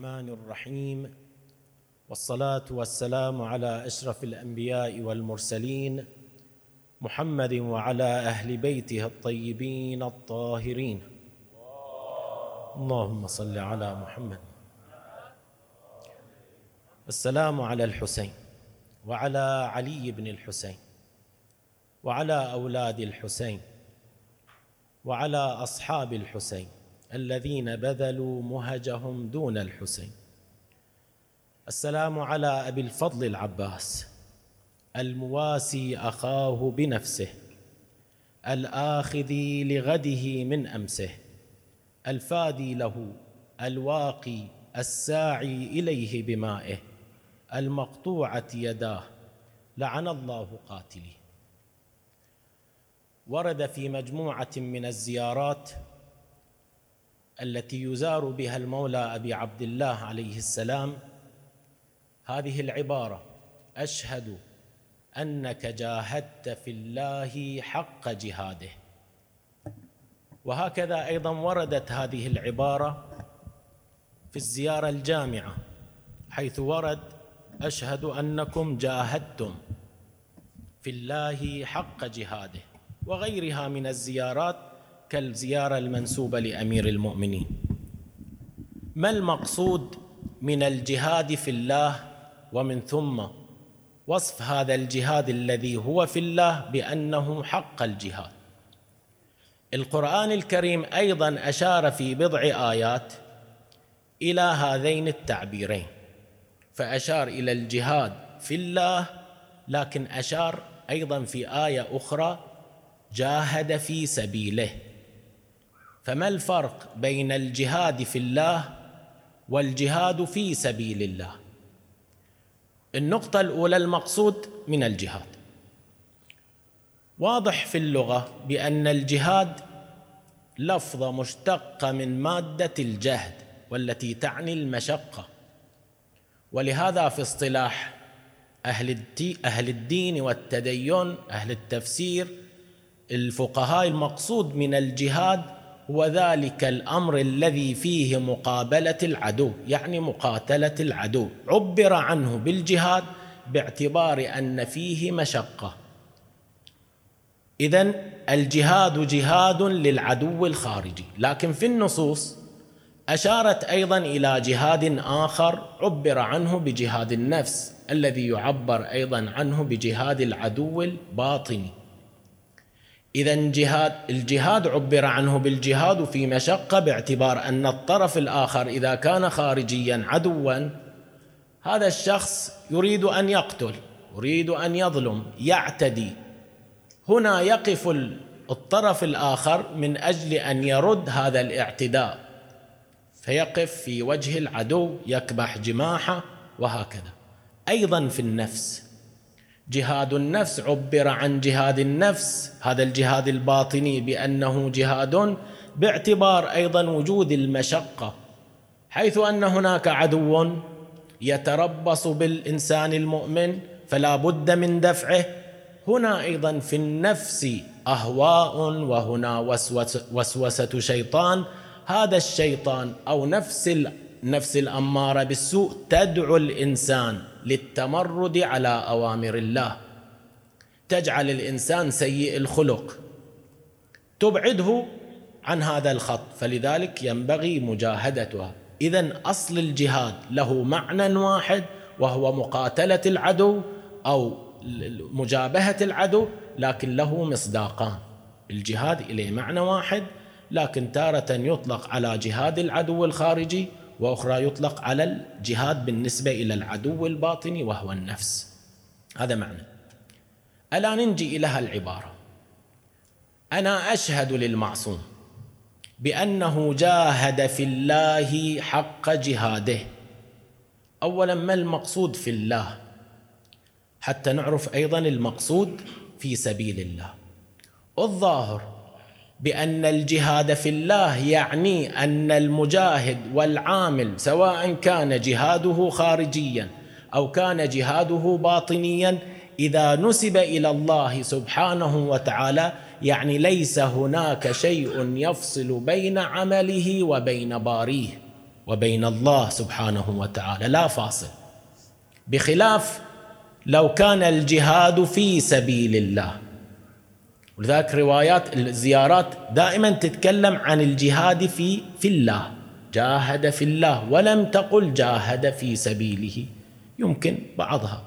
الرحمن الرحيم. والصلاة والسلام على أشرف الأنبياء والمرسلين محمد وعلى أهل بيته الطيبين الطاهرين. اللهم صل على محمد. السلام على الحسين وعلى علي بن الحسين وعلى أولاد الحسين وعلى أصحاب الحسين الذين بذلوا مهجهم دون الحسين. السلام على أبي الفضل العباس. المواسي أخاه بنفسه. الاخذ لغده من أمسه. الفادي له الواقي الساعي إليه بمائه. المقطوعة يداه. لعن الله قاتلي. ورد في مجموعة من الزيارات التي يزار بها المولى أبي عبد الله عليه السلام هذه العبارة أشهد أنك جاهدت في الله حق جهاده. وهكذا أيضا وردت هذه العبارة في الزيارة الجامعة حيث ورد أشهد أنكم جاهدتم في الله حق جهاده وغيرها من الزيارات كالزياره المنسوبة لأمير المؤمنين. ما المقصود من الجهاد في الله ومن ثم وصف هذا الجهاد الذي هو في الله بأنه حق الجهاد؟ القرآن الكريم أيضا أشار في بضع آيات إلى هذين التعبيرين فأشار إلى الجهاد في الله لكن أشار أيضا في آية أخرى جاهد في سبيله. فما الفرق بين الجهاد في الله والجهاد في سبيل الله؟ النقطة الأولى المقصود من الجهاد. واضح في اللغة بأن الجهاد لفظة مشتقة من مادة الجهد والتي تعني المشقة. ولهذا في اصطلاح أهل, أهل الدين والتدين أهل التفسير الفقهاء المقصود من الجهاد هو ذلك الأمر الذي فيه مقابلة العدو يعني مقاتلة العدو. عبر عنه بالجهاد باعتبار أن فيه مشقة. اذا الجهاد جهاد للعدو الخارجي. لكن في النصوص أشارت أيضا إلى جهاد آخر عبر عنه بجهاد النفس الذي يعبر أيضا عنه بجهاد العدو الباطني. إذا جهاد الجهاد عبر عنه بالجهاد في مشقة باعتبار أن الطرف الآخر إذا كان خارجيا عدوا هذا الشخص يريد أن يقتل يريد أن يظلم يعتدي. هنا يقف الطرف الآخر من أجل أن يرد هذا الاعتداء. فيقف في وجه العدو يكبح جماحه وهكذا. أيضا في النفس. جهاد النفس عبر عن جهاد النفس. هذا الجهاد الباطني بأنه جهاد باعتبار أيضا وجود المشقة حيث أن هناك عدو يتربص بالإنسان المؤمن فلا بد من دفعه. هنا أيضا في النفس أهواء وهنا وسوسة, شيطان. هذا الشيطان أو نفس النفس الأمارة بالسوء تدعو الإنسان للتمرد على أوامر الله. تجعل الإنسان سيء الخلق. تبعده عن هذا الخط فلذلك ينبغي مجاهدتها. اذا أصل الجهاد له معنى واحد وهو مقاتلة العدو أو مجابهة العدو لكن له مصداقان. الجهاد إليه معنى واحد لكن تارة يطلق على جهاد العدو الخارجي وأخرى يطلق على الجهاد بالنسبة إلى العدو الباطني وهو النفس. هذا معنى. ألا ننجي إلى العبارة؟ أنا أشهد للمعصوم بأنه جاهد في الله حق جهاده. اولا ما المقصود في الله؟ حتى نعرف أيضا المقصود في سبيل الله. الظاهر بأن الجهاد في الله يعني أن المجاهد والعامل سواء كان جهاده خارجيا أو كان جهاده باطنيا إذا نسب إلى الله سبحانه وتعالى يعني ليس هناك شيء يفصل بين عمله وبين باريه وبين الله سبحانه وتعالى لا فاصل. بخلاف لو كان الجهاد في سبيل الله ولذلك روايات الزيارات دائما تتكلم عن الجهاد في في الله. جاهد في الله ولم تقل جاهد في سبيله. يمكن بعضها.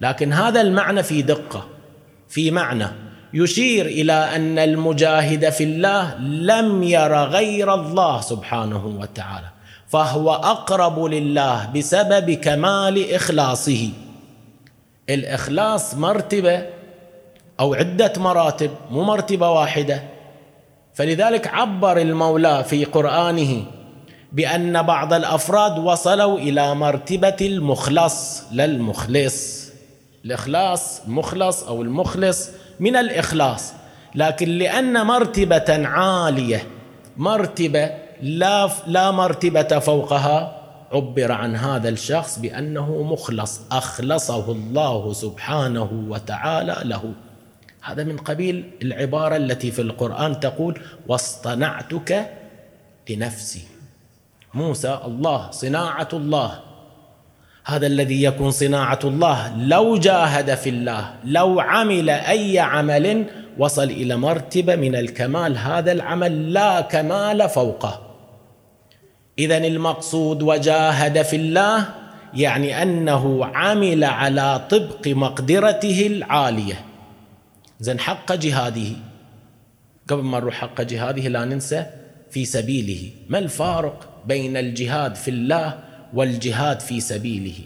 لكن هذا المعنى في دقة في معنى. يشير إلى أن المجاهد في الله لم ير غير الله سبحانه وتعالى. فهو أقرب لله بسبب كمال إخلاصه. الإخلاص مرتبة أو عدة مراتب مو مرتبة واحدة. فلذلك عبر المولى في قرآنه بأن بعض الأفراد وصلوا إلى مرتبة المخلص لا المخلص الإخلاص مخلص أو المخلص من الإخلاص. لكن لأن مرتبة عالية مرتبة لا لا مرتبة فوقها عبر عن هذا الشخص بأنه مخلص. أخلصه الله سبحانه وتعالى له. هذا من قبيل العبارة التي في القرآن تقول واصطنعتك لنفسي. موسى الله صناعة الله. هذا الذي يكون صناعة الله لو جاهد في الله لو عمل أي عمل وصل إلى مرتبة من الكمال هذا العمل لا كمال فوقه. اذا المقصود وجاهد في الله يعني أنه عمل على طبق مقدرته العالية. زين حق جهاده. قبل ما نروح حق جهاده لا ننسى في سبيله. ما الفارق بين الجهاد في الله والجهاد في سبيله؟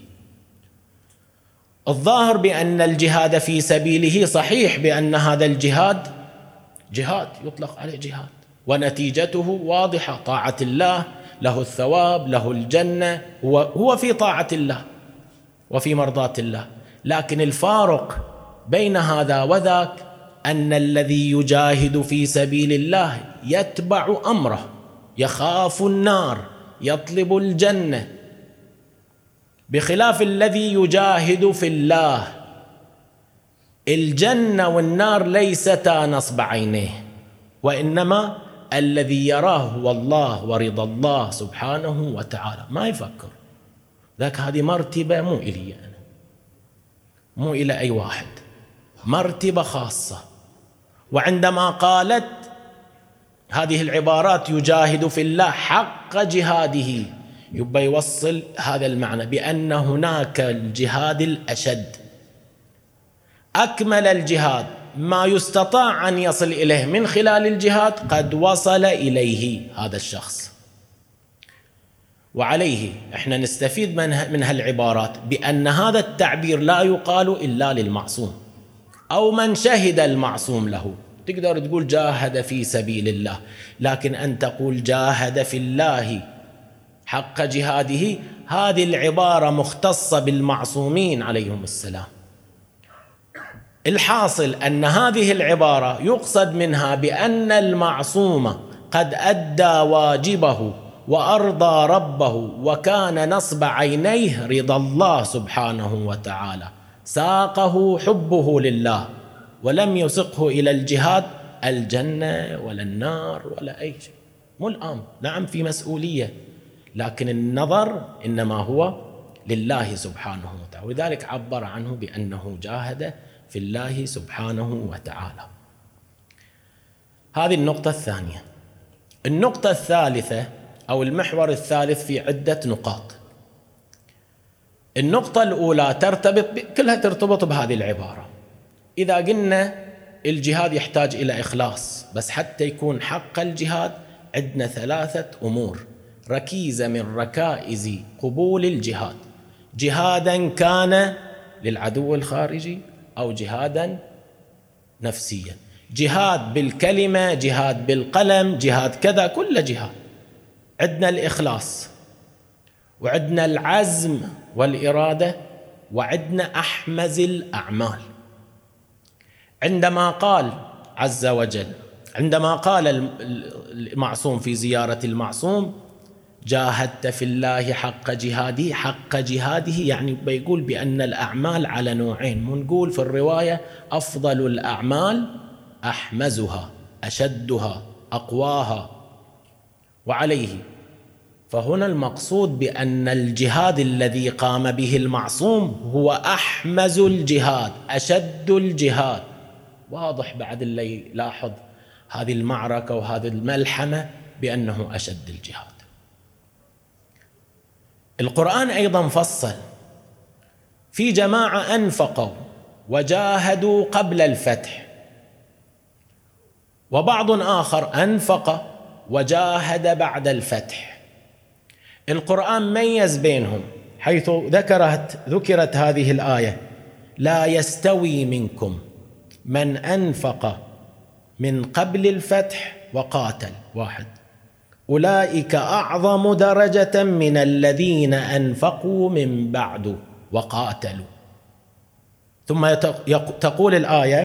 الظاهر بأن الجهاد في سبيله صحيح بأن هذا الجهاد جهاد يطلق عليه جهاد. ونتيجته واضحة. طاعة الله له الثواب له الجنة هو هو في طاعة الله وفي مرضاة الله. لكن الفارق بين هذا وذاك أن الذي يجاهد في سبيل الله يتبع أمره يخاف النار يطلب الجنة. بخلاف الذي يجاهد في الله الجنة والنار ليستا نصب عينيه وإنما الذي يراه هو الله ورضا الله سبحانه وتعالى. ما يفكر. ذاك هذه مرتبة مو إلي أنا. مو إلى أي واحد. مرتبه خاصة. وعندما قالت هذه العبارات يجاهد في الله حق جهاده يبقى يوصل هذا المعنى بأن هناك الجهاد الأشد. أكمل الجهاد ما يستطاع أن يصل إليه من خلال الجهاد قد وصل إليه هذا الشخص. وعليه إحنا نستفيد من من هالعبارات بأن هذا التعبير لا يقال إلا للمعصوم. أو من شهد المعصوم له. تقدر تقول جاهد في سبيل الله لكن أن تقول جاهد في الله حق جهاده هذه العبارة مختصة بالمعصومين عليهم السلام. الحاصل أن هذه العبارة يقصد منها بأن المعصوم قد أدى واجبه وأرضى ربه وكان نصب عينيه رضا الله سبحانه وتعالى. ساقه حبه لله ولم يسقه إلى الجهاد الجنة ولا النار ولا أي شيء. مو الامر نعم في مسؤولية لكن النظر إنما هو لله سبحانه وتعالى. ولذلك عبر عنه بأنه جاهد في الله سبحانه وتعالى. هذه النقطة الثانية. النقطة الثالثة أو المحور الثالث في عدة نقاط. النقطة الأولى ترتبط كلها ترتبط بهذه العبارة. إذا قلنا الجهاد يحتاج إلى إخلاص بس حتى يكون حق الجهاد عندنا ثلاثة أمور. ركيزة من ركائز قبول الجهاد. جهادا كان للعدو الخارجي أو جهادا نفسيا. جهاد بالكلمة جهاد بالقلم جهاد كذا كل جهاد. عندنا الإخلاص. وعندنا العزم والإرادة وعندنا أحمز الأعمال. عندما قال عز وجل عندما قال المعصوم في زيارة المعصوم جاهدت في الله حق جهاده حق جهاده يعني بيقول بأن الأعمال على نوعين. منقول في الرواية أفضل الأعمال أحمزها أشدها أقواها. وعليه فهنا المقصود بأن الجهاد الذي قام به المعصوم هو أحمز الجهاد أشد الجهاد. واضح بعد اللي يلاحظ هذه المعركة وهذه الملحمة بأنه أشد الجهاد. القرآن أيضا فصل في جماعة أنفقوا وجاهدوا قبل الفتح وبعض آخر أنفق وجاهد بعد الفتح. القرآن ميز بينهم حيث ذكرت ذكرت هذه الآية لا يستوي منكم من أنفق من قبل الفتح وقاتل. واحد. أولئك أعظم درجة من الذين أنفقوا من بعد وقاتلوا. ثم تقول الآية